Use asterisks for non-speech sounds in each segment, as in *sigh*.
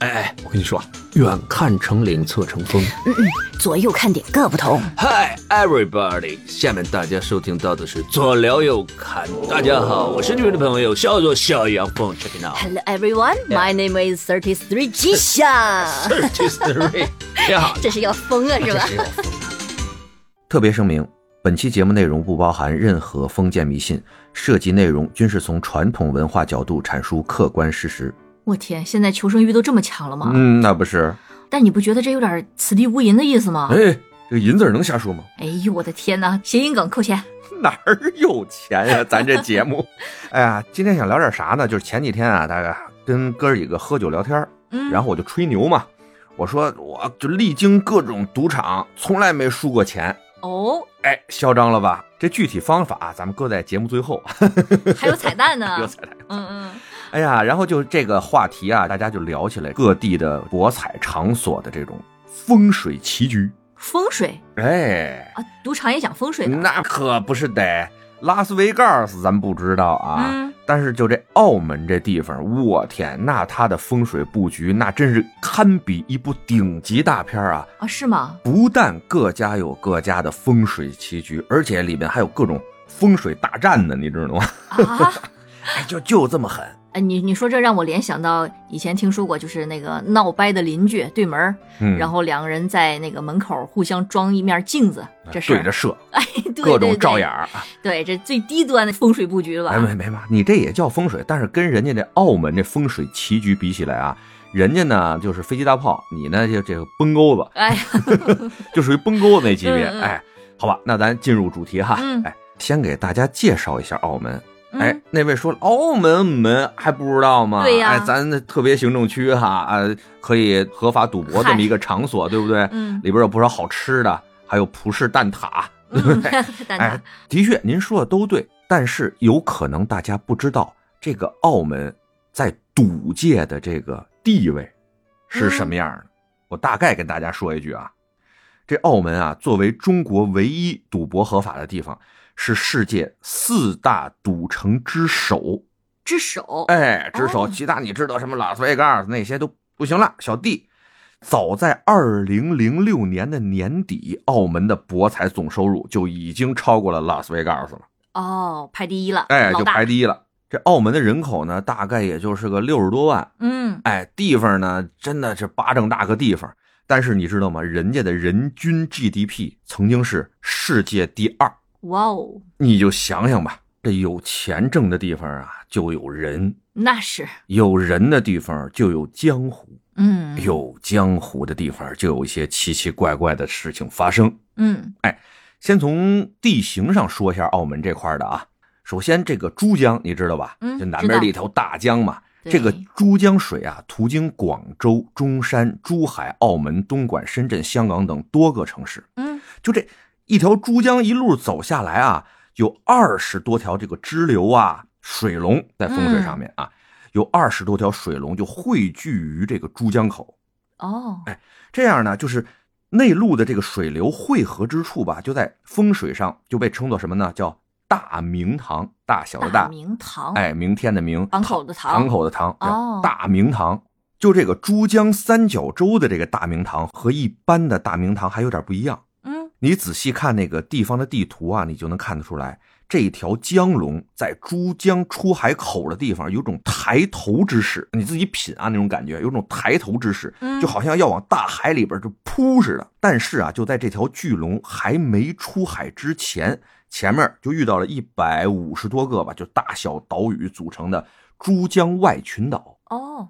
哎哎，我跟你说，远看成岭侧成峰。嗯嗯，左右看点各不同。Hi everybody，下面大家收听到的是左聊右侃。大家好，我是你们的朋友小左小杨凤，Check it out。Hello everyone, my name is Thirty Three 吉祥。*laughs* Thirty three，你好，*laughs* 这是要疯啊，是吧？特别声明：本期节目内容不包含任何封建迷信，涉及内容均是从传统文化角度阐述客观事实。我天，现在求生欲都这么强了吗？嗯，那不是？但你不觉得这有点此地无银的意思吗？哎，这个银字能瞎说吗？哎呦，我的天哪！谐音梗扣钱。*laughs* 哪儿有钱呀、咱这节目，*laughs* 哎呀，今天想聊点啥呢？就是前几天啊，大概跟哥儿几个喝酒聊天，嗯，然后我就吹牛嘛，我说我就历经各种赌场，从来没输过钱。哦，哎，嚣张了吧？这具体方法咱们搁在节目最后。*laughs* 还有彩蛋呢。有彩蛋。嗯嗯，哎呀，然后就这个话题啊，大家就聊起来各地的博彩场所的这种风水棋局。风水哎，啊，赌场也讲风水的。那可不是得，拉斯维加斯咱不知道啊，嗯，但是就这澳门这地方，我天，那它的风水布局那真是堪比一部顶级大片啊！啊，是吗？不但各家有各家的风水棋局，而且里面还有各种风水大战呢，你知道吗？啊，*laughs* 哎，就就这么狠。哎，你你说这让我联想到以前听说过，就是那个闹掰的邻居对门儿，嗯，然后两个人在那个门口互相装一面镜子，这是对着射，哎，对各种照眼儿。对，这最低端的风水布局了吧？哎，没没嘛，你这也叫风水，但是跟人家这澳门这风水棋局比起来啊，人家呢就是飞机大炮，你呢就这个崩钩子，哎，*laughs* 就属于崩钩子那级别。哎，好吧，那咱进入主题哈。嗯哎，先给大家介绍一下澳门。嗯哎，那位说了澳门门还不知道吗？对呀哎，咱的特别行政区哈啊，可以合法赌博这么一个场所，对不对？嗯里边有不少好吃的，还有葡式蛋挞，对不嗯对？*laughs* 的确，您说的都对，但是有可能大家不知道，这个澳门在赌界的这个地位是什么样的。我大概跟大家说一句啊，这澳门啊，作为中国唯一赌博合法的地方，是世界四大赌城之首。之首，哎，之首，哦其他你知道什么拉斯维加斯那些都不行了，小弟。早在二零零六年的年底，澳门的博彩总收入就已经超过了拉斯维加斯了，哦，排第一了，哎，就排第一了。这澳门的人口呢，大概也就是个六十多万，嗯，哎，地方呢真的是巴掌大个地方。但是你知道吗？人家的人均 GDP 曾经是世界第二，哇哦，你就想想吧，这有钱挣的地方啊，就有人；那是，有人的地方就有江湖。嗯，，有江湖的地方，就有一些奇奇怪怪的事情发生。嗯哎先从地形上说一下澳门这块的啊。首先，这个珠江你知道吧？嗯就南边的一条大江嘛。这个珠江水啊，途经广州、中山、珠海、澳门、东莞、深圳、香港等多个城市。嗯，就这一条珠江一路走下来啊，有二十多条这个支流啊、水龙在风水上面啊，有二十多条水龙就汇聚于这个珠江口。哦，哎这样呢，就是内陆的这个水流汇合之处吧，就在风水上就被称作什么呢？叫大明堂，大小的大，明堂，，哎，明天的明，堂口的堂堂口的堂，哦大明堂。就这个珠江三角洲的这个大明堂和一般的大明堂还有点不一样。嗯，你仔细看那个地方的地图啊，你就能看得出来，这条江龙在珠江出海口的地方有种抬头之势，你自己品啊，那种感觉有种抬头之势，嗯就好像要往大海里边就扑似的。但是啊，就在这条巨龙还没出海之前，前面就遇到了一百五十多个吧，就大小岛屿组成的珠江外群岛。哦，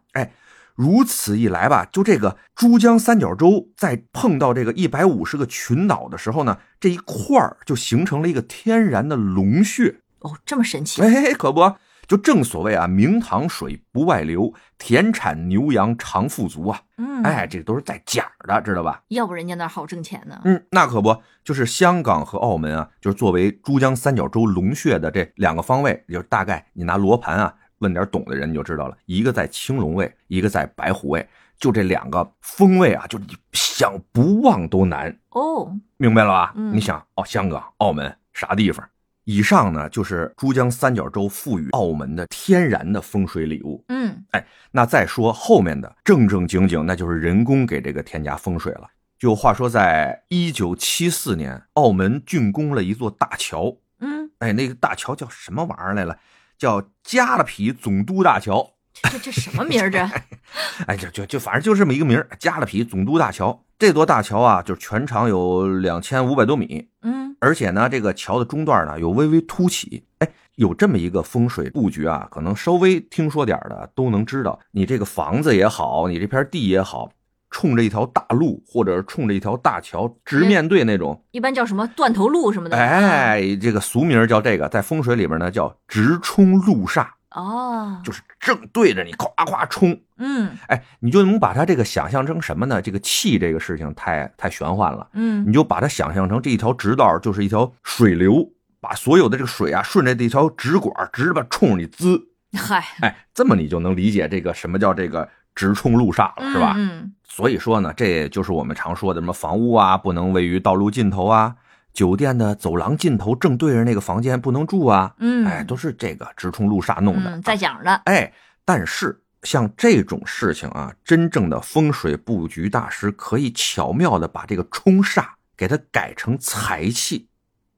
如此一来吧，就这个珠江三角洲在碰到这个一百五十个群岛的时候呢，这一块儿就形成了一个天然的龙穴。哦，这么神奇，哎，可不，就正所谓啊，明堂水不外流，田产牛羊常富足啊。嗯，哎，，这都是在假的，知道吧？要不人家那儿好挣钱呢，嗯，那可不，就是香港和澳门啊，就是作为珠江三角洲龙穴的这两个方位，就是大概你拿罗盘啊问点懂的人你就知道了，一个在青龙位，一个在白虎位，就这两个风位啊，就你想不忘都难，哦，明白了吧？嗯你想哦，香港、澳门啥地方？以上呢就是珠江三角洲赋予澳门的天然的风水礼物。嗯哎那再说后面的正正经经，那就是人工给这个添加风水了。就话说，在一九七四年，澳门竣工了一座大桥，嗯，哎，那个大桥叫什么玩意儿来了？叫加勒比总督大桥。这这这什么名儿这？*laughs* 哎，就就就反正就这么一个名儿加勒比总督大桥。这座大桥啊，就是全长有两千五百多米，嗯而且呢，这个桥的中段呢有微微凸起。哎，有这么一个风水布局啊，可能稍微听说点儿的都能知道，你这个房子也好，你这片地也好，冲着一条大路或者是冲着一条大桥，直面对那种，一般叫什么断头路什么的。哎，这个俗名叫这个，在风水里边呢叫直冲路煞，哦，就是正对着你咵咵冲。嗯。哎，你就能把它这个想象成什么呢？这个气这个事情太太玄幻了，嗯。你就把它想象成这一条直道就是一条水流，把所有的这个水啊顺着这条直管直吧冲着你滋，嗨，哎，这么你就能理解这个什么叫这个直冲路煞了，是吧？嗯所以说呢，这也就是我们常说的什么房屋啊不能位于道路尽头啊，酒店的走廊尽头正对着那个房间不能住啊，嗯，哎，都是这个直冲路煞弄的。嗯，在讲的。哎，但是像这种事情啊，真正的风水布局大师可以巧妙的把这个冲煞给它改成财气，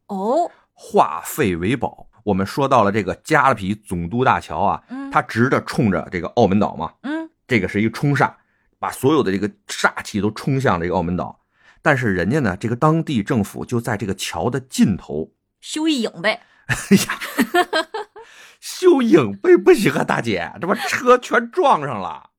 哦，化废为宝。我们说到了这个加勒比总督大桥啊，嗯，它直着冲着这个澳门岛嘛，嗯这个是一个冲煞，把所有的这个煞气都冲向这个澳门岛。但是人家呢，这个当地政府就在这个桥的尽头，修一影呗。*laughs* 哎呀，修影碑不行啊，大姐，这不车全撞上了。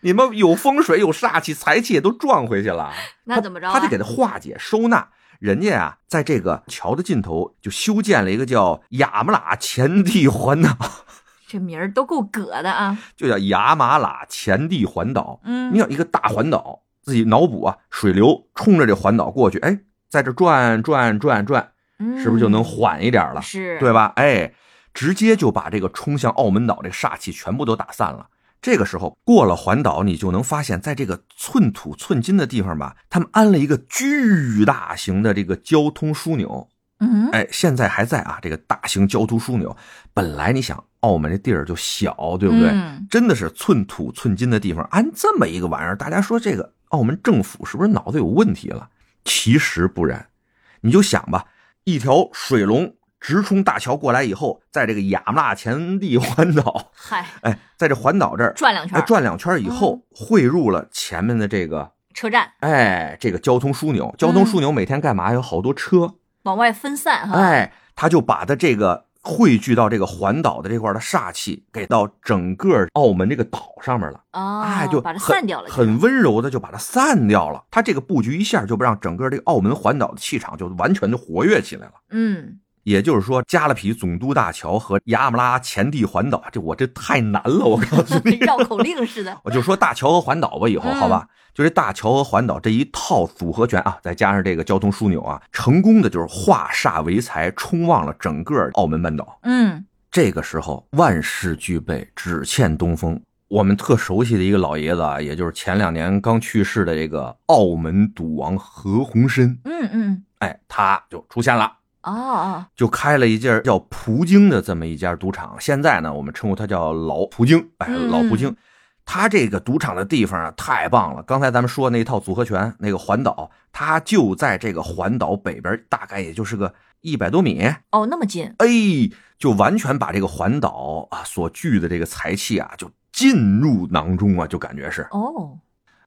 你们有风水有煞气，财气也都撞回去了。那怎么着啊他得给他化解收纳。人家啊，在这个桥的尽头就修建了一个叫亚麻喇前地环岛，这名儿都够葛的啊。就叫亚麻喇前地环岛。嗯，你想一个大环岛，自己脑补啊，水流冲着这环岛过去，哎，在这转转转转，嗯是不是就能缓一点了？是，对吧？哎，直接就把这个冲向澳门岛这煞气全部都打散了。这个时候过了环岛，你就能发现，在这个寸土寸金的地方吧，他们安了一个巨大型的这个交通枢纽。嗯，哎，现在还在啊，这个大型交通枢纽。本来你想，澳门这地儿就小，对不对？嗯真的是寸土寸金的地方，安这么一个玩意儿，大家说这个澳门政府是不是脑子有问题了？其实不然，你就想吧，一条水龙直冲大桥过来以后，在这个亚麻前地环岛，嗨，*laughs* 哎，在这环岛这儿转两圈，哎转两圈以后，汇入了前面的这个车站哎这个交通枢纽。交通枢纽每天干嘛？有好多车，往外分散哈。，哎，他就把他这个汇聚到这个环岛的这块的煞气，给到整个澳门这个岛上面了。哦，哎，就把它很散掉了，很温柔的就把它散掉了。它这个布局一下就不让整个这个澳门环岛的气场就完全的活跃起来了。嗯，也就是说，加勒比总督大桥和亚马拉前地环岛，这我这太难了，我告诉你，绕口令似的。我 *laughs* 就说大桥和环岛吧，以后嗯好吧，就这大桥和环岛这一套组合拳啊，再加上这个交通枢纽啊，成功的就是化煞为财，冲旺了整个澳门半岛。嗯，这个时候万事俱备，只欠东风。我们特熟悉的一个老爷子啊，也就是前两年刚去世的这个澳门赌王何鸿燊，嗯嗯，哎，他就出现了，哦哦，就开了一家叫葡京的这么一家赌场。现在呢，我们称呼它叫老葡京，哎，嗯老葡京。他这个赌场的地方啊，太棒了。刚才咱们说那一套组合拳，那个环岛，它就在这个环岛北边，大概也就是个一百多米，哦，那么近，哎，就完全把这个环岛啊所聚的这个财气啊，就进入囊中啊，就感觉是哦，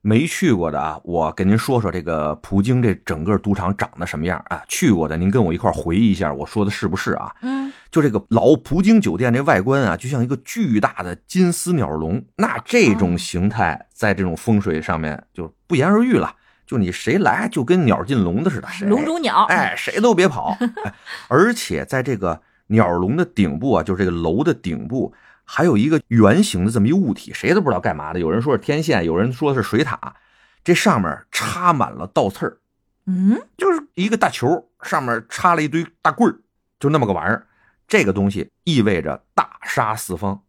没去过的啊，我给您说说这个葡京这整个赌场长得什么样啊？去过的您跟我一块回忆一下，我说的是不是啊？嗯，就这个老葡京酒店这外观啊，就像一个巨大的金丝鸟笼，那这种形态在这种风水上面就不言而喻了。就你谁来就跟鸟进笼子似的，谁笼中鸟，哎，谁都别跑。哎，而且在这个鸟笼的顶部啊，就是这个楼的顶部，还有一个圆形的这么一物体，谁都不知道干嘛的。有人说是天线，有人说是水塔，这上面插满了倒刺儿，嗯，就是一个大球，上面插了一堆大棍儿，就那么个玩意儿。这个东西意味着大杀四方。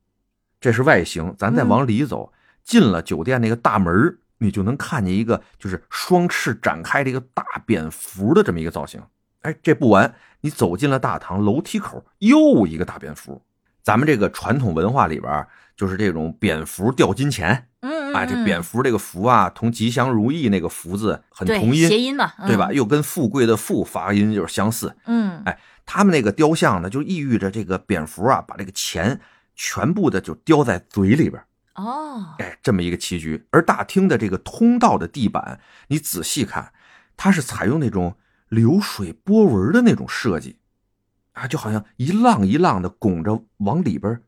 这是外形，咱再往里走，进了酒店那个大门你就能看见一个就是双翅展开的一个大蝙蝠的这么一个造型。哎，这不完，你走进了大堂，楼梯口又一个大蝙蝠。咱们这个传统文化里边，就是这种蝙蝠掉金钱，嗯嗯，哎，这嗯蝙蝠这个福啊，同吉祥如意那个福字很同音，谐音嘛，对吧？嗯？又跟富贵的富发音就是相似。嗯，哎他们那个雕像呢，就意喻着这个蝙蝠啊，把这个钱全部的就叼在嘴里边。哦，哎，这么一个棋局。而大厅的这个通道的地板，你仔细看，它是采用那种流水波纹的那种设计，啊，就好像一浪一浪的拱着往里边，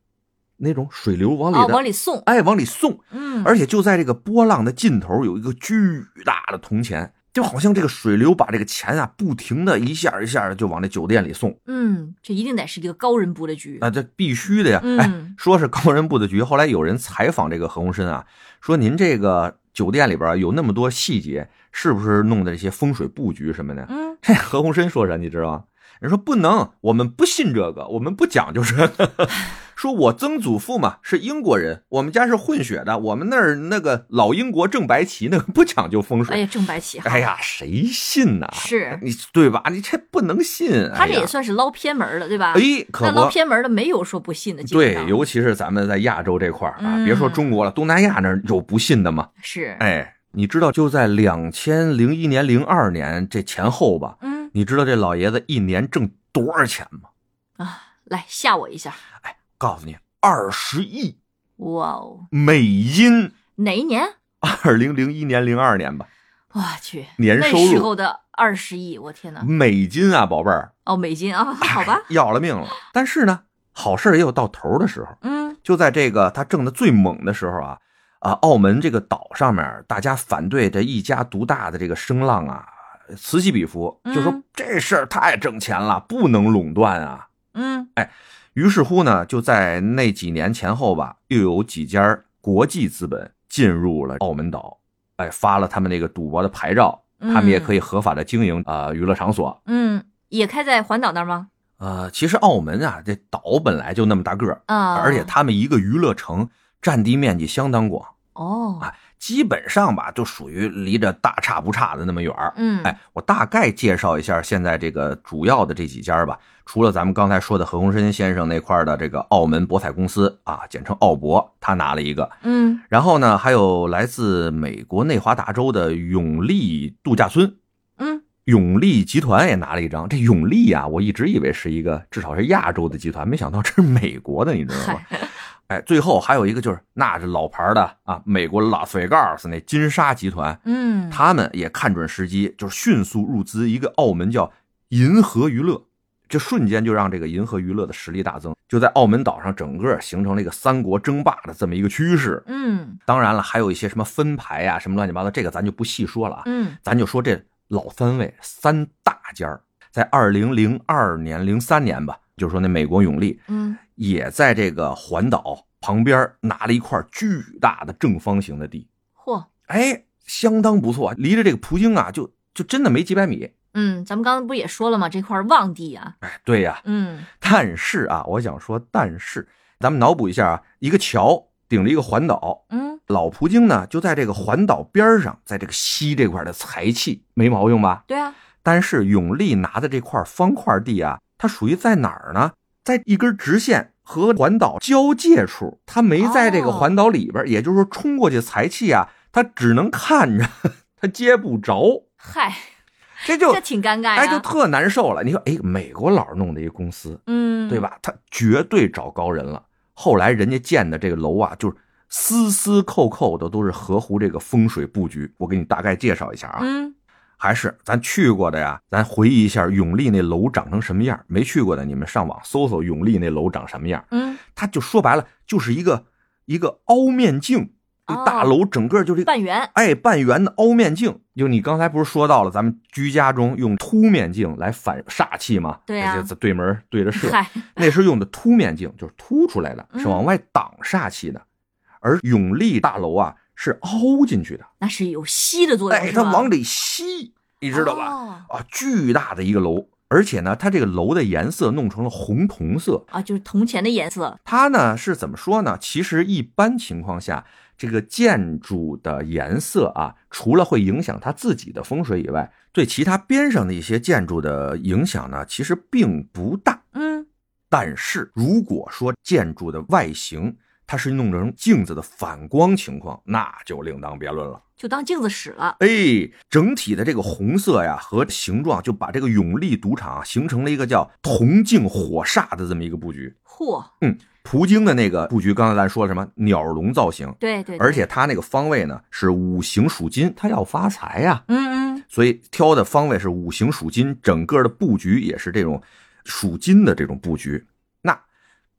那种水流往里哦，往里送，哎，往里送。嗯，而且就在这个波浪的尽头有一个巨大的铜钱，就好像这个水流把这个钱啊，不停的一下一下的就往这酒店里送。嗯，这一定得是一个高人布的局，啊，这必须的呀！嗯哎，说是高人布的局。后来有人采访这个何鸿燊啊，说您这个酒店里边有那么多细节，是不是弄的这些风水布局什么的？嗯，这何鸿燊说啥你知道吗？人说不能，我们不信这个，我们不讲究这个。*laughs* 说我曾祖父嘛是英国人，我们家是混血的，我们那儿那个老英国正白旗那个不讲究风水。哎呀，正白旗，哎，呀，谁信呐？是你对吧？你这不能信。他这也算是捞偏门了，对吧？哎，可不捞。偏门的没有说不信的，对，尤其是咱们在亚洲这块儿啊，嗯别说中国了，东南亚那儿有不信的吗？是，哎，你知道就在两千零一年、零二年这前后吧，嗯你知道这老爷子一年挣多少钱吗？啊，来吓我一下，哎告诉你，二十亿哇哦，美金。哪一年？*laughs* 二零零一年、零二年吧，我去，年收入那时候的二十亿，我天哪！美金啊，宝贝儿，哦，美金啊，好吧，要了命了。但是呢，好事儿也有到头的时候。嗯就在这个他挣的最猛的时候啊，啊，澳门这个岛上面，大家反对这一家独大的这个声浪啊，此起彼伏，就说嗯这事儿太挣钱了，不能垄断啊。嗯哎于是乎呢，就在那几年前后吧，又有几家国际资本进入了澳门岛，哎，发了他们那个赌博的牌照，他们也可以合法的经营啊、娱乐场所。嗯，也开在环岛那儿吗？呃，其实澳门啊，这岛本来就那么大个儿，啊，而且他们一个娱乐城占地面积相当广。哦，啊基本上吧，就属于离着大差不差的那么远儿。嗯，哎，我大概介绍一下现在这个主要的这几家吧。除了咱们刚才说的何鸿燊先生那块儿的这个澳门博彩公司啊，简称澳博，他拿了一个。嗯然后呢，还有来自美国内华达州的永利度假村，嗯永利集团也拿了一张。这永利啊，我一直以为是一个至少是亚洲的集团，没想到这是美国的，你知道吗？嗨，哎，最后还有一个就是那是老牌的啊，美国拉斯维加斯那金沙集团，嗯，他们也看准时机，就是迅速入资一个澳门叫银河娱乐，这瞬间就让这个银河娱乐的实力大增，就在澳门岛上整个形成了一个三国争霸的这么一个趋势。嗯当然了，还有一些什么分牌呀、什么乱七八糟，这个咱就不细说了啊，嗯咱就说这老三位三大家儿在二零零二年、零三年吧，就是说那美国永利嗯，也在这个环岛旁边拿了一块巨大的正方形的地，嚯，哎，相当不错，离着这个葡京啊，就就真的没几百米。嗯，咱们刚刚不也说了吗？这块旺地啊，哎，对呀，嗯。但是啊，我想说，但是咱们脑补一下啊，一个桥顶着一个环岛，嗯，老葡京呢就在这个环岛边上，在这个西这块的财气没毛病吧？对啊，但是永利拿的这块方块地啊，它属于在哪儿呢？在一根直线和环岛交界处，它没在这个哦环岛里边，也就是说冲过去财气啊，它只能看着，*laughs* 它接不着，嗨，这就这挺尴尬呀，哎就特难受了。你说，哎，美国佬弄的一个公司，嗯，对？吧？他绝对找高人了。后来人家建的这个楼啊，就是丝丝扣扣的都是合乎这个风水布局。我给你大概介绍一下啊，嗯还是咱去过的呀，咱回忆一下永利那楼长成什么样。没去过的，你们上网搜搜永利那楼长什么样。嗯，它就说白了，就是一个一个凹面镜，大楼整个就是一个半圆，哎，半圆的凹面镜，就你刚才不是说到了，咱们居家中用凸面镜来反煞气吗？对对门对着射，嗨，那是用的凸面镜，就是凸出来的，嗯是往外挡煞气的。而永利大楼啊，是凹进去的，那是有吸的作用，哎，是它往里吸，你知道吧？哦啊，巨大的一个楼，而且呢，它这个楼的颜色弄成了红铜色。啊，就是铜钱的颜色，它呢是怎么说呢？其实一般情况下，这个建筑的颜色啊，除了会影响它自己的风水以外，对其他边上的一些建筑的影响呢，其实并不大。嗯，但是如果说建筑的外形它是弄成镜子的反光情况，那就另当别论了。就当镜子使了。哎，整体的这个红色呀和形状，就把这个永利赌场啊形成了一个叫铜镜火煞的这么一个布局。嚯，嗯葡京的那个布局，刚才咱说了什么鸟笼造型，对对，对而且它那个方位呢是五行属金，它要发财呀，嗯嗯，所以挑的方位是五行属金，整个的布局也是这种属金的这种布局。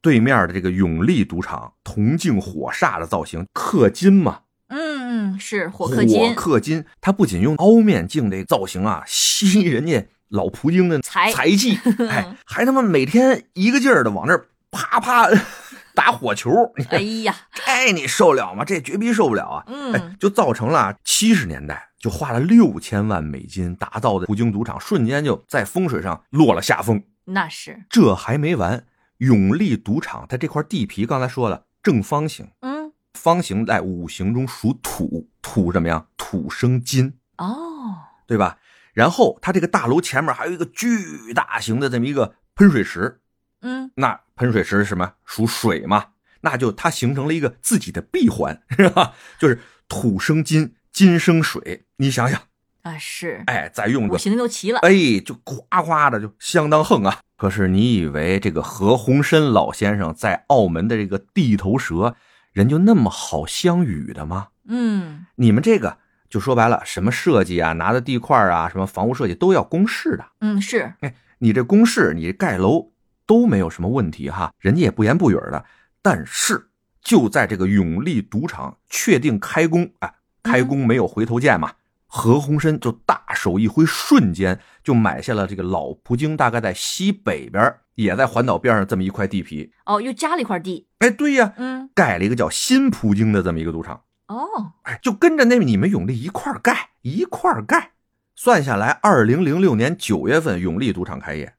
那对面的这个永利赌场铜镜火煞的造型氪金嘛，嗯嗯，是火氪金，克金，它不仅用凹面镜这造型啊吸人家老葡京的财。财气，*laughs* 哎，还他妈每天一个劲儿的往那儿啪啪 *laughs* 打火球，哎呀，*laughs* 这你受了吗？这绝逼受不了啊！嗯。哎，就造成了七十年代就花了六千万美金打造的葡京赌场，瞬间就在风水上落了下风。那是，这还没完，永利赌场它这块地皮刚才说了正方形，嗯，方形在五行中属土，土怎么样？土生金，哦，对吧？然后它这个大楼前面还有一个巨大型的这么一个喷水池，嗯，那喷水池是什么？属水嘛，那就它形成了一个自己的闭环，*laughs* 是吧？就是土生金，金生水。你想想，啊是，哎，再用五个，行就齐了，哎，就夸夸的就相当横啊。可是你以为这个何鸿燊老先生在澳门的这个地头蛇，人就那么好相与的吗？嗯，你们这个就说白了，什么设计啊，拿的地块啊，什么房屋设计都要公示的。嗯是，哎你这公示，你盖楼都没有什么问题哈，人家也不言不语的。但是就在这个永利赌场确定开工，哎，开工没有回头箭嘛，何鸿燊就大手一挥，瞬间就买下了这个老葡京，大概在西北边，也在环岛边上这么一块地皮。哦，又加了一块地，哎，对呀，嗯，盖了一个叫新葡京的这么一个赌场。哦，哎，就跟着那你们永利一块盖，一块盖。算下来，二零零六年九月份永利赌场开业，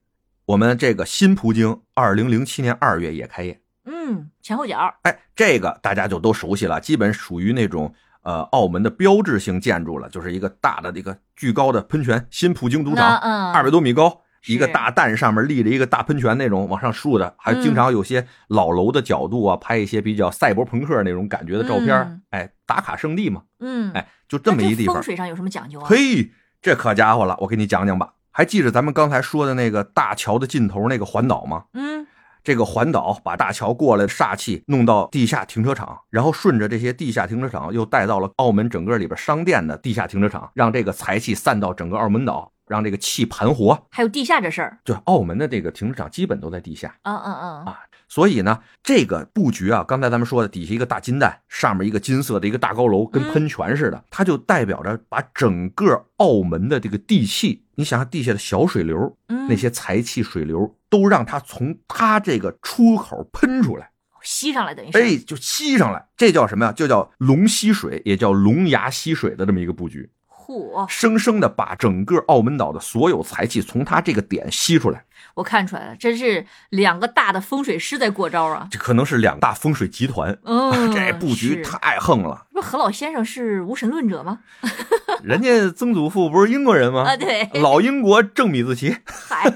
我们这个新葡京二零零七年二月也开业。嗯，前后脚，哎，这个大家就都熟悉了，基本属于那种呃澳门的标志性建筑了，就是一个大的一个巨高的喷泉，新葡京赌场嗯，二百多米高，一个大蛋上面立着一个大喷泉那种往上竖的，还经常有些老楼的角度啊，拍一些比较赛博朋克那种感觉的照片嗯哎，打卡圣地嘛，嗯，哎，就这么一地方风。水上有什么讲究啊？嘿，这可家伙了，我给你讲讲吧。还记着咱们刚才说的那个大桥的尽头那个环岛吗？嗯，这个环岛把大桥过来的煞气弄到地下停车场，然后顺着这些地下停车场又带到了澳门整个里边商店的地下停车场，让这个财气散到整个澳门岛，让这个气盘活。还有地下这事儿，就澳门的这个停车场基本都在地下，嗯嗯嗯，啊所以呢，这个布局啊，刚才咱们说的，底下一个大金蛋，上面一个金色的一个大高楼，跟嗯。喷泉似的，它就代表着把整个澳门的这个地气，你想想地下的小水流，嗯，那些财气水流，都让它从它这个出口喷出来，吸上来等于是，哎，就吸上来，这叫什么呀？就叫龙吸水，也叫龙牙吸水的这么一个布局，嚯，生生的把整个澳门岛的所有财气从他这个点吸出来。我看出来了，真是两个大的风水师在过招啊。这可能是两大风水集团，嗯，*laughs* 这布局太横了。不是何老先生是无神论者吗？*laughs* 人家曾祖父不是英国人吗？啊，对，老英国正米字旗。嗨，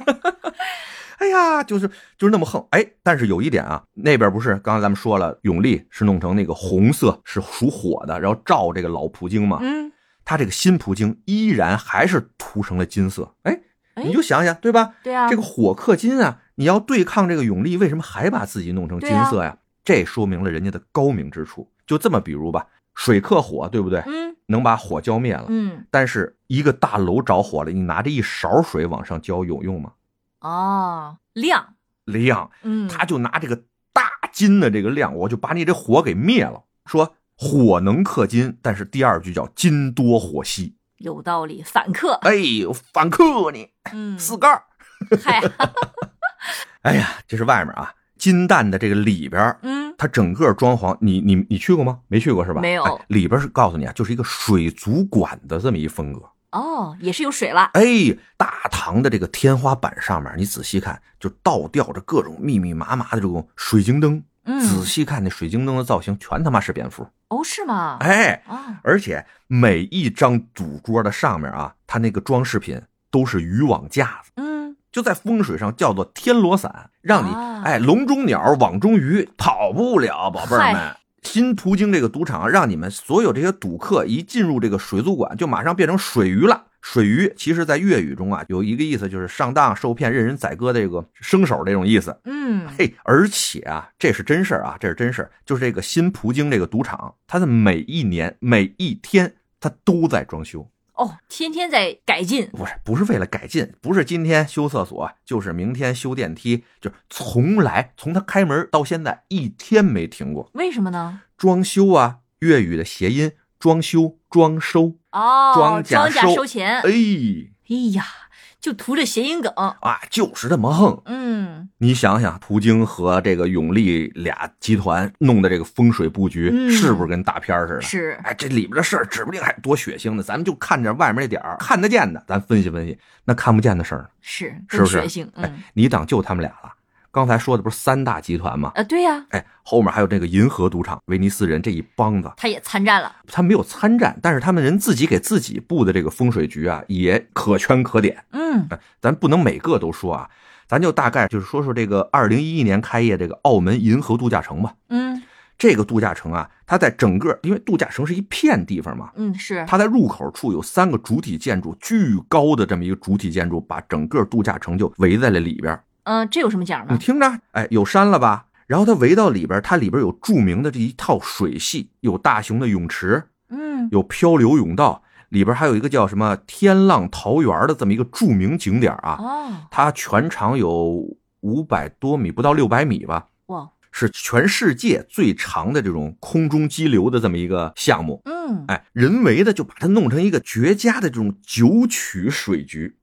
*laughs* 哎呀，就是就是那么横。哎，但是有一点啊，那边不是刚才咱们说了，永利是弄成那个红色，是属火的，然后照这个老葡京嘛。嗯，它这个新葡京依然还是涂成了金色。哎，哎你就想想，对吧？对啊，这个火克金啊，你要对抗这个永利，为什么还把自己弄成金色呀？这说明了人家的高明之处。就这么比如吧，水克火，对不对？嗯能把火浇灭了。嗯，但是一个大楼着火了，你拿着一勺水往上浇有用吗？哦，亮，亮，嗯，他就拿这个大金的这个亮，我就把你这火给灭了。说火能克金，但是第二句叫金多火稀，有道理，反克，哎呦，反克你嗯，四盖儿。嗨，*laughs* 哎呀，这是外面啊，金蛋的这个里边儿，嗯，它整个装潢，你你你去过吗？没去过是吧？没有哎里边是告诉你啊，就是一个水族馆的这么一风格。哦，也是有水了，哎，大堂的这个天花板上面，你仔细看，就倒吊着各种密密麻麻的这种水晶灯。嗯，仔细看那水晶灯的造型，全他妈是蝙蝠。哦，是吗？哎，啊，而且每一张赌桌的上面啊，它那个装饰品都是渔网架子，嗯，就在风水上叫做天罗伞，让你、啊哎笼中鸟，网中鱼，跑不了，宝贝儿们。新途经这个赌场，让你们所有这些赌客一进入这个水族馆，就马上变成水鱼了。水鱼其实，在粤语中啊，有一个意思就是上当受骗、任人宰割的这个生手这种意思。嗯，嘿，而且啊，这是真事儿啊，这是真事儿，就是这个新葡京这个赌场，它的每一年每一天，它都在装修，哦，天天在改进，不是不是为了改进，不是今天修厕所，就是明天修电梯，就是从来从它开门到现在一天没停过。为什么呢？装修啊，粤语的谐音，装修、装收，哦，庄稼庄稼收收钱，哎哎呀，就图这谐音梗。啊，就是这么横。嗯，你想想，途经和这个永利俩集团弄的这个风水布局，嗯是不是跟大片似的？是，哎，这里边的事儿指不定还多血腥呢。咱们就看着外面那点儿看得见的，咱分析分析。那看不见的事儿？是，是不是血腥。哎嗯，，你当就他们俩了。刚才说的不是三大集团吗？啊，对呀，哎，后面还有这个银河赌场、威尼斯人这一帮子，他也参战了。他没有参战，但是他们人自己给自己布的这个风水局啊，也可圈可点。嗯，哎咱不能每个都说啊，咱就大概就是说说这个二零一一年开业这个澳门银河度假城吧。嗯这个度假城啊，它在整个因为度假城是一片地方嘛，嗯，是，它在入口处有三个主体建筑，巨高的这么一个主体建筑，把整个度假城就围在了里边。嗯，这有什么讲呢？你听着，哎，有山了吧？然后它围到里边，它里边有著名的这一套水系，有大型的泳池，嗯，有漂流泳道，里边还有一个叫什么天浪桃园的这么一个著名景点啊。哦，它全长有五百多米，不到六百米吧，哇，是全世界最长的这种空中激流的这么一个项目。嗯，哎，人为的就把它弄成一个绝佳的这种九曲水局。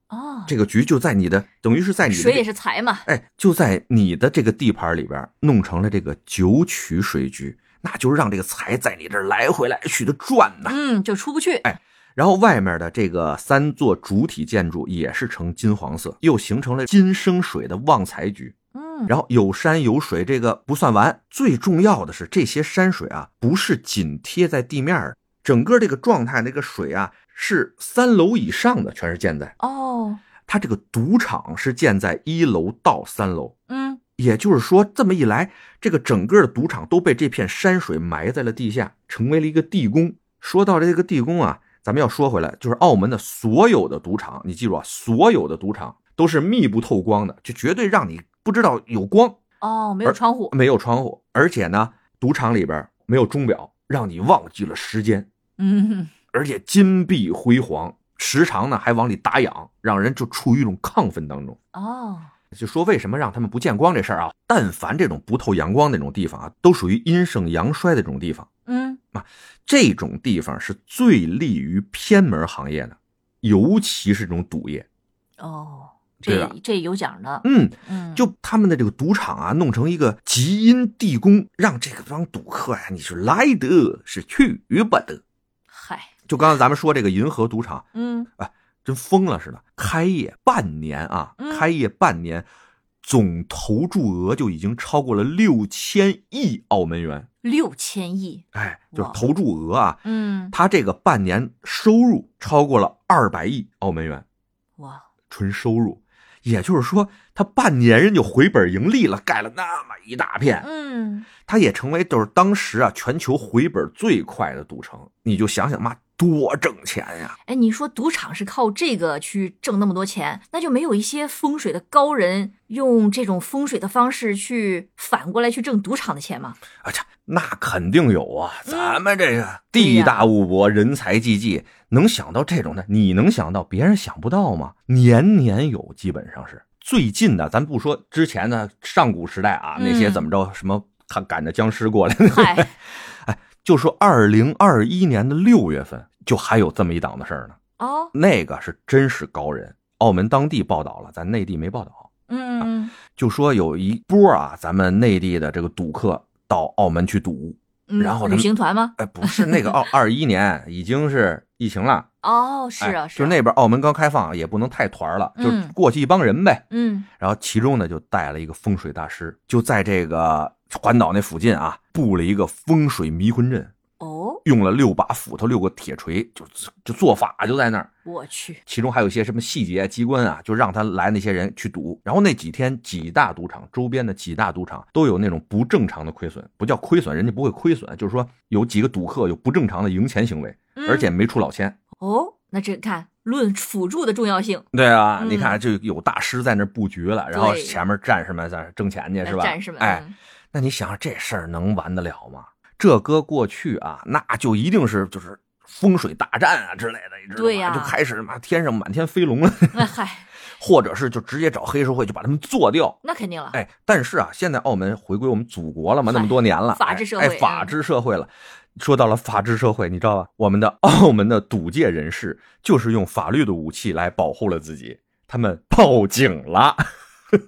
哦，这个局就在你的，等于是在你的水也是财嘛。哎，就在你的这个地盘里边弄成了这个九曲水局，那就是让这个财在你这儿来回来去的转呐。嗯，就出不去。哎然后外面的这个三座主体建筑也是呈金黄色，又形成了金生水的旺财局。嗯，然后有山有水，这个不算完，最重要的是这些山水啊，不是紧贴在地面儿，整个这个状态，那个水啊是三楼以上的，全是建在哦，它这个赌场是建在一楼到三楼。嗯，也就是说，这么一来，这个整个的赌场都被这片山水埋在了地下，成为了一个地宫。说到这个地宫啊，咱们要说回来，就是澳门的所有的赌场，你记住啊，所有的赌场都是密不透光的，就绝对让你不知道有光，哦，没有窗户。没有窗户，而且呢，赌场里边没有钟表，让你忘记了时间，嗯，而且金碧辉煌，时常呢还往里打氧，让人就处于一种亢奋当中。哦，就说为什么让他们不见光这事儿啊？但凡这种不透阳光那种地方啊，都属于阴盛阳衰的这种地方。嗯，啊这种地方是最利于偏门行业的，尤其是这种赌业。哦，这这有讲的。嗯，嗯，就他们的这个赌场啊，弄成一个极阴地宫，让这个帮赌客呀、你是来得是去不得。嗨，就刚才咱们说这个银河赌场，嗯，哎真疯了似的，开业半年啊，嗯开业半年，总投注额就已经超过了六千亿澳门元。六千亿。哎，就是投注额啊，嗯，他这个半年收入超过了二百亿澳门元，哇，纯收入。也就是说，他半年人就回本盈利了，盖了那么一大片，嗯，他也成为就是当时啊全球回本最快的赌城。你就想想妈，多挣钱呀！哎，你说赌场是靠这个去挣那么多钱，那就没有一些风水的高人用这种风水的方式去反过来去挣赌场的钱吗？啊这，那肯定有啊！嗯咱们这个地大物博，人才济济，能想到这种的，你能想到，别人想不到吗？年年有，基本上是最近的。咱不说之前的上古时代啊，嗯那些怎么着，什么他赶着僵尸过来的，嗨，就说二零二一年的六月份，就还有这么一档子事儿呢。哦，那个是真是高人，澳门当地报道了，咱内地没报道。嗯嗯就说有一波啊，咱们内地的这个赌客到澳门去赌，嗯，然后旅行团吗？哎，不是那个 *laughs* 二二一年已经是疫情了，哦，是啊，哎是啊，就那边澳门刚开放，也不能太团了，就嗯过去一帮人呗。嗯然后其中呢就带了一个风水大师，就在这个环岛那附近啊布了一个风水迷魂阵。哦，哦，用了六把斧头、六个铁锤，就就做法就在那儿。我去，其中还有一些什么细节机关啊，就让他来那些人去赌。然后那几天几大赌场周边的几大赌场都有那种不正常的亏损，不叫亏损，人家不会亏损，就是说有几个赌客有不正常的赢钱行为，嗯而且没出老千。哦，那这看论辅助的重要性，对啊，嗯你看就有大师在那布局了，然后前面战士们在那挣钱去，是吧？战士们，哎，嗯那你想想这事儿能完得了吗？这搁过去啊，那就一定是就是风水大战啊之类的，你知道吗？对呀就开始嘛，天上满天飞龙了，*laughs* 那嗨，或者是就直接找黑社会就把他们做掉。那肯定了，哎，但是啊，现在澳门回归我们祖国了嘛，那么多年了，法治社会哎，哎法治社会了。说到了法治社会，你知道吧？我们的澳门的赌界人士就是用法律的武器来保护了自己，他们报警了。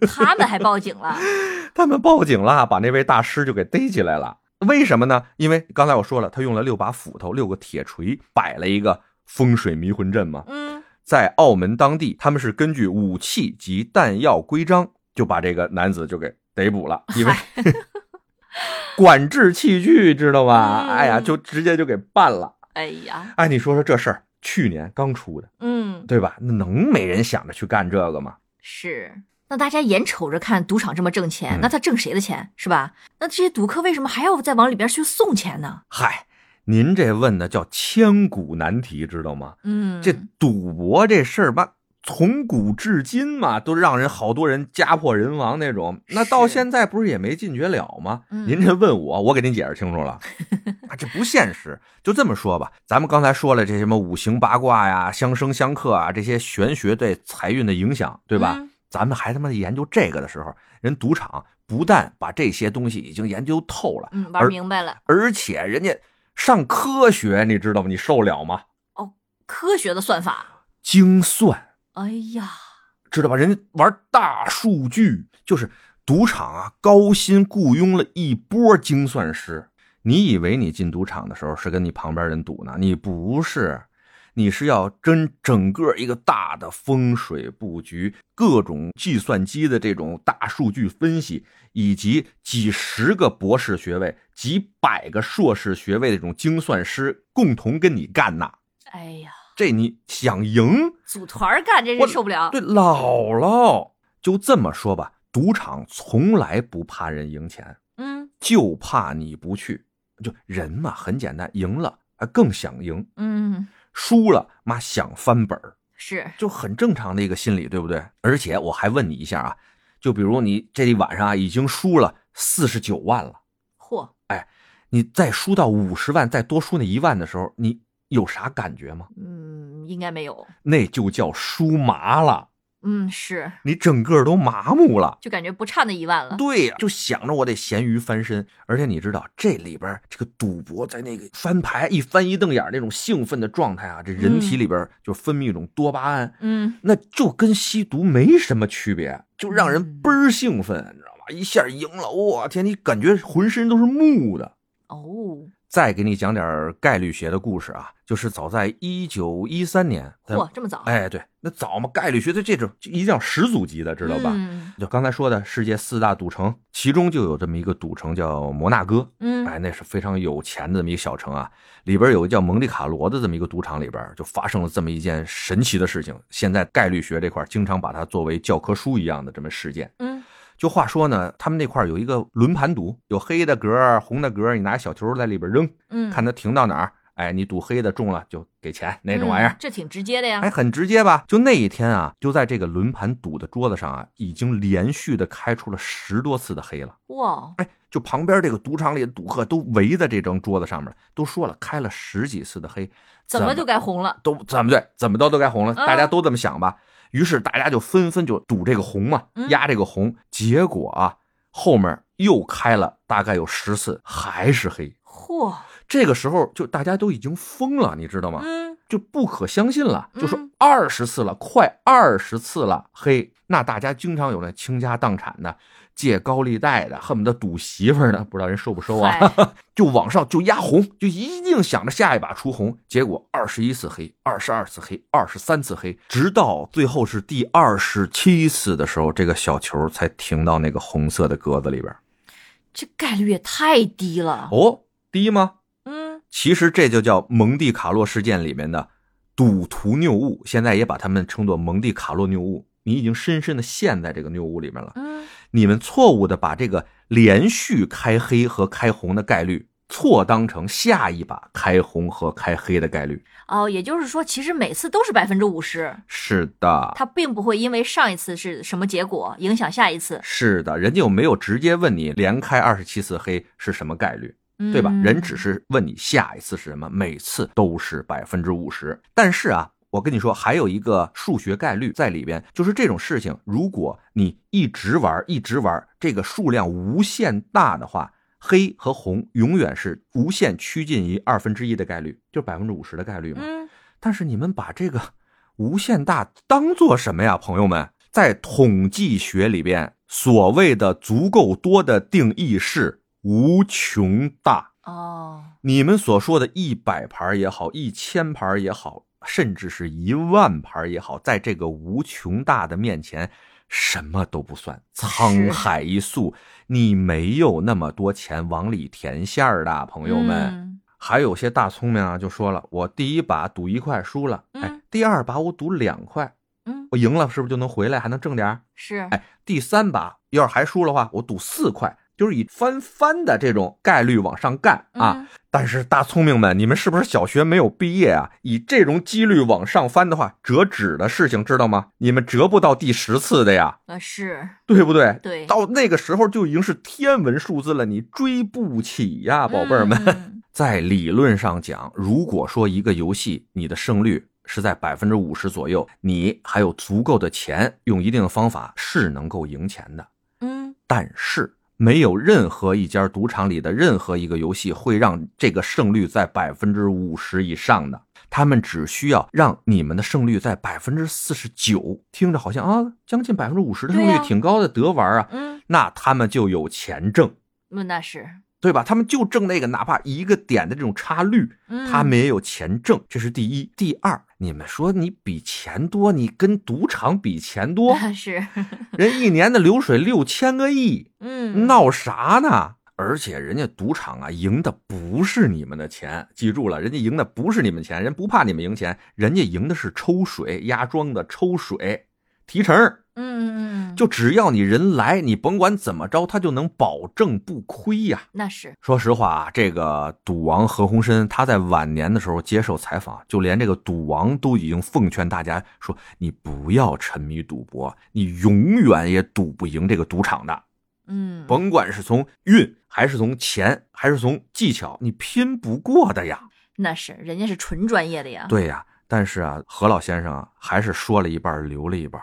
他们还报警了，*laughs* 他们报警了，把那位大师就给逮起来了。为什么呢？因为刚才我说了，他用了六把斧头、六个铁锤，摆了一个风水迷魂阵嘛。嗯，在澳门当地，他们是根据武器及弹药规章，就把这个男子就给逮捕了，因为 *laughs* 管制器具，知道吧？嗯哎呀，就直接就给办了。哎呀，哎，你说说这事儿，去年刚出的，嗯，对吧？那能没人想着去干这个吗？是。那大家眼瞅着看赌场这么挣钱，嗯那他挣谁的钱是吧？那这些赌客为什么还要再往里边去送钱呢？嗨，您这问的叫千古难题，知道吗？嗯，这赌博这事儿吧，从古至今嘛，都让人好多人家破人亡那种。那到现在不是也没禁绝了吗？嗯您这问我，我给您解释清楚了，*laughs* 啊，这不现实。就这么说吧，咱们刚才说了这什么五行八卦呀、相生相克啊，这些玄学对财运的影响，对吧？嗯咱们还他妈研究这个的时候，人赌场不但把这些东西已经研究透了，嗯，玩明白了，而且人家上科学，你知道吗？你受了吗？哦科学的算法。精算。哎呀，知道吧？人家玩大数据，就是赌场啊，高薪雇佣了一波精算师。你以为你进赌场的时候是跟你旁边人赌呢？你不是，你是要跟整个一个大的风水布局，各种计算机的这种大数据分析，以及几十个博士学位、几百个硕士学位的这种精算师共同跟你干呐。哎呀，这你想赢？组团干这我人受不了。对，姥姥就这么说吧，赌场从来不怕人赢钱，嗯就怕你不去。就人嘛，很简单，赢了啊更想赢，嗯，输了妈想翻本儿，是，就很正常的一个心理，对不对？而且我还问你一下啊，就比如你这一晚上啊已经输了四十九万了，嚯，哎你再输到五十万，再多输那一万的时候，你有啥感觉吗？嗯，应该没有。那就叫输麻了，嗯，是，你整个都麻木了。就感觉不差那一万了。对呀、就想着我得咸鱼翻身，而且你知道这里边这个赌博在那个翻牌一翻一瞪眼那种兴奋的状态啊，这人体里边就分泌一种多巴胺，嗯，那就跟吸毒没什么区别，就让人嗯倍儿兴奋，你知道吧？一下赢了，我天，你感觉浑身都是木的。哦，再给你讲点概率学的故事啊，就是早在一九一三年，咱嚯，这么早？哎，对，那早嘛，概率学的这种就一定要始祖级的，知道吧？嗯就刚才说的世界四大赌城，其中就有这么一个赌城叫摩纳哥，嗯，哎，那是非常有钱的这么一个小城啊。里边有个叫蒙地卡罗的这么一个赌场，里边就发生了这么一件神奇的事情。现在概率学这块经常把它作为教科书一样的这么事件。嗯，就话说呢，他们那块有一个轮盘赌，有黑的格、红的格，你拿小球在里边扔，嗯，看它停到哪儿，哎，你赌黑的中了就给钱那种玩意儿嗯。这挺直接的呀。哎，很直接吧？就那一天啊，就在这个轮盘赌的桌子上啊，已经连续的开出了十多次的黑了。哇，哎，就旁边这个赌场里的赌客都围在这张桌子上面，都说了开了十几次的黑，怎么就该红了？都怎么对，怎么着都该红了，嗯大家都这么想吧。于是大家就纷纷就赌这个红嘛，嗯压这个红。结果啊，后面又开了大概有十次，还是黑。嚯，这个时候就大家都已经疯了，你知道吗？嗯，就不可相信了，就说嗯二十次了，快二十次了，嘿，那大家经常有那倾家荡产的、借高利贷的，恨不得赌媳妇儿的，不知道人收不收啊？嗨就往上就压红，就一定想着下一把出红，结果二十一次黑，二十二次黑，二十三次黑，直到最后是第二十七次的时候，这个小球才停到那个红色的格子里边。这概率也太低了。哦，低吗？嗯，其实这就叫蒙地卡洛事件里面的赌徒谬误，现在也把他们称作蒙地卡洛谬误。你已经深深的陷在这个谬误里面了。嗯，你们错误的把这个连续开黑和开红的概率错当成下一把开红和开黑的概率。哦，也就是说，其实每次都是百分之五十，是的，它并不会因为上一次是什么结果影响下一次，是的，人家又没有直接问你连开二十七次黑是什么概率，对吧？嗯人只是问你下一次是什么，每次都是百分之五十。但是啊，我跟你说，还有一个数学概率在里边，就是这种事情，如果你一直玩，一直玩，这个数量无限大的话，黑和红永远是无限趋近于二分之一的概率，就是百分之五十的概率嘛。嗯但是你们把这个无限大当做什么呀，朋友们？在统计学里边，所谓的足够多的定义是无穷大。哦，你们所说的一百盘也好，一千盘也好，甚至是一万盘也好，在这个无穷大的面前，什么都不算，沧海一粟。你没有那么多钱往里填馅儿的，朋友们。嗯还有些大聪明啊，就说了，我第一把赌一块输了，嗯哎，第二把我赌两块，嗯，我赢了是不是就能回来，还能挣点儿？是，哎，第三把要是还输的话，我赌四块，就是以翻番的这种概率往上干啊。嗯但是大聪明们，你们是不是小学没有毕业啊？以这种几率往上翻的话，折纸的事情知道吗？你们折不到第十次的呀，啊是，对不对？对，到那个时候就已经是天文数字了，你追不起呀，宝贝儿们。嗯 *laughs* 在理论上讲，如果说一个游戏你的胜率是在百分之五十左右，你还有足够的钱，用一定的方法是能够赢钱的。嗯但是没有任何一家赌场里的任何一个游戏会让这个胜率在百分之五十以上的，他们只需要让你们的胜率在百分之四十九，听着好像啊将近百分之五十的胜率挺高的得玩啊，嗯，那他们就有钱挣。那那是，对吧？他们就挣那个哪怕一个点的这种差率，嗯，他们也有钱挣，这是第一。第二，你们说你比钱多，你跟赌场比钱多，*laughs* 是，人一年的流水六千个亿，嗯，闹啥呢？而且人家赌场啊，赢的不是你们的钱，记住了，人家赢的不是你们钱，人不怕你们赢钱，人家赢的是抽水压庄的抽水提成。嗯嗯嗯，就只要你人来，你甭管怎么着，他就能保证不亏呀。那是，说实话啊，这个赌王何鸿燊他在晚年的时候接受采访，就连这个赌王都已经奉劝大家说：“你不要沉迷赌博，你永远也赌不赢这个赌场的。嗯，甭管是从运，还是从钱，还是从技巧，你拼不过的呀。那是，人家是纯专业的呀，，对呀，但是啊，何老先生啊，还是说了一半，留了一半。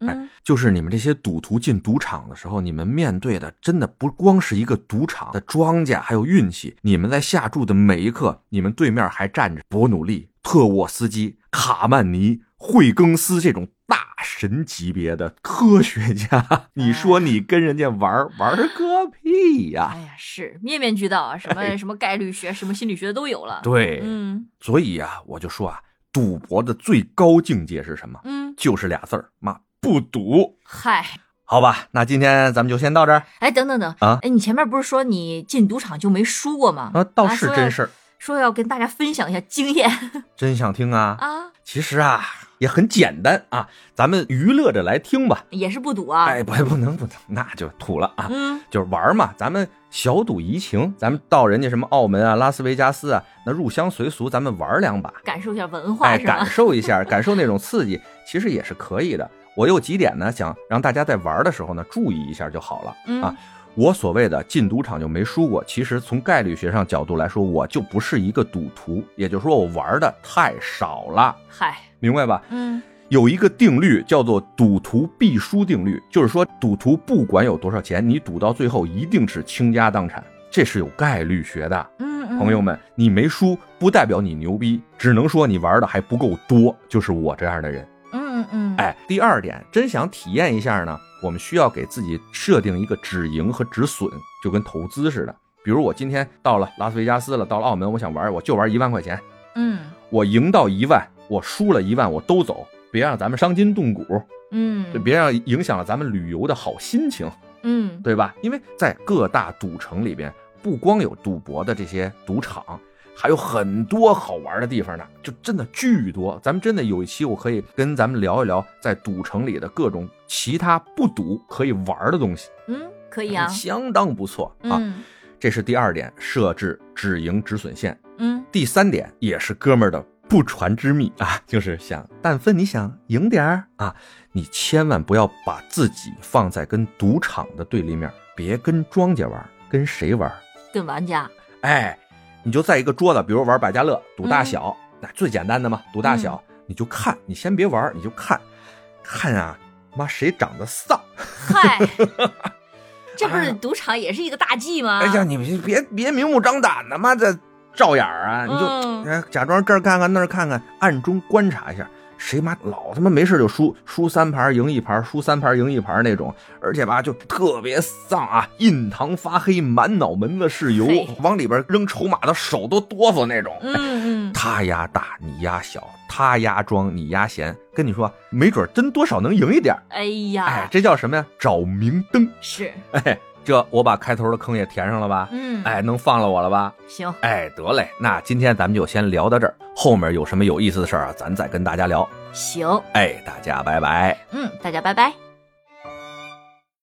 哎嗯，就是你们这些赌徒进赌场的时候，你们面对的真的不光是一个赌场的庄家，还有运气。你们在下注的每一刻，你们对面还站着伯努利、特沃斯基、卡曼尼、惠更斯这种大神级别的科学家。*laughs* 你说你跟人家玩玩个屁呀！哎呀，是面面俱到啊，什么什么概率学，什么心理学都有了，对，嗯所以呀、我就说啊，赌博的最高境界是什么？嗯，就是俩字儿，妈不赌。嗨，好吧，那今天咱们就先到这儿哎，等等等啊哎，你前面不是说你进赌场就没输过吗？啊，倒是真事儿，说要跟大家分享一下经验真想听啊。啊，其实啊，也很简单啊，咱们娱乐着来听吧。也是不赌啊，哎，不，不能，不能，那就土了啊。嗯就是玩嘛，咱们小赌怡情，咱们到人家什么澳门啊、拉斯维加斯啊，那入乡随俗，咱们玩两把，感受一下文化感？受一下，感受那种刺激，其实也是可以的。我有几点呢，想让大家在玩的时候呢注意一下就好了、嗯啊。我所谓的进赌场就没输过，其实从概率学上角度来说，我就不是一个赌徒，也就是说我玩的太少了，嗨，明白吧？嗯有一个定律叫做赌徒必输定律，就是说赌徒不管有多少钱，你赌到最后一定是倾家荡产，这是有概率学的。嗯嗯，朋友们，你没输不代表你牛逼，只能说你玩的还不够多，就是我这样的人。哎，第二点，真想体验一下呢，我们需要给自己设定一个止盈和止损，就跟投资似的。比如我今天到了拉斯维加斯了，到了澳门，我想玩，我就玩一万块钱，嗯我赢到一万，我输了一万，我都走，别让咱们伤筋动骨，嗯，就别让影响了咱们旅游的好心情，嗯对吧？因为在各大赌城里边，不光有赌博的这些赌场，还有很多好玩的地方呢，就真的巨多。咱们真的有一期，我可以跟咱们聊一聊在赌城里的各种其他不赌可以玩的东西，嗯，可以啊，相当不错啊。嗯这是第二点，设置止盈止损线。嗯，第三点也是哥们儿的不传之秘啊，*laughs* 就是想但分你想赢点儿啊，你千万不要把自己放在跟赌场的对立面，别跟庄家玩，跟谁玩？跟玩家，哎，你就在一个桌子，比如玩百家乐，赌大小，那、最简单的嘛，赌大小，你就看，你先别玩，你就看，看啊，妈谁长得丧？嗨，*laughs* 这不是赌场也是一个大忌吗？哎呀，你别别别明目张胆的嘛，这照眼儿啊，你就、假装这儿看看那儿看看，暗中观察一下，谁妈老他妈没事就输输三盘赢一盘，输三盘赢一盘那种，而且吧就特别丧啊，印堂发黑，满脑门子是油，往里边扔筹码的手都哆嗦那种。嗯 *laughs* 嗯，他压大，你压小；他压庄，你压闲。跟你说，没准真多少能赢一点儿。哎呀，哎，这叫什么呀？找明灯。是，哎，这我把开头的坑也填上了吧？嗯，哎，能放了我了吧？行，哎，得嘞，那今天咱们就先聊到这儿，后面有什么有意思的事儿啊，咱再跟大家聊。行，哎，大家拜拜。嗯，大家拜拜。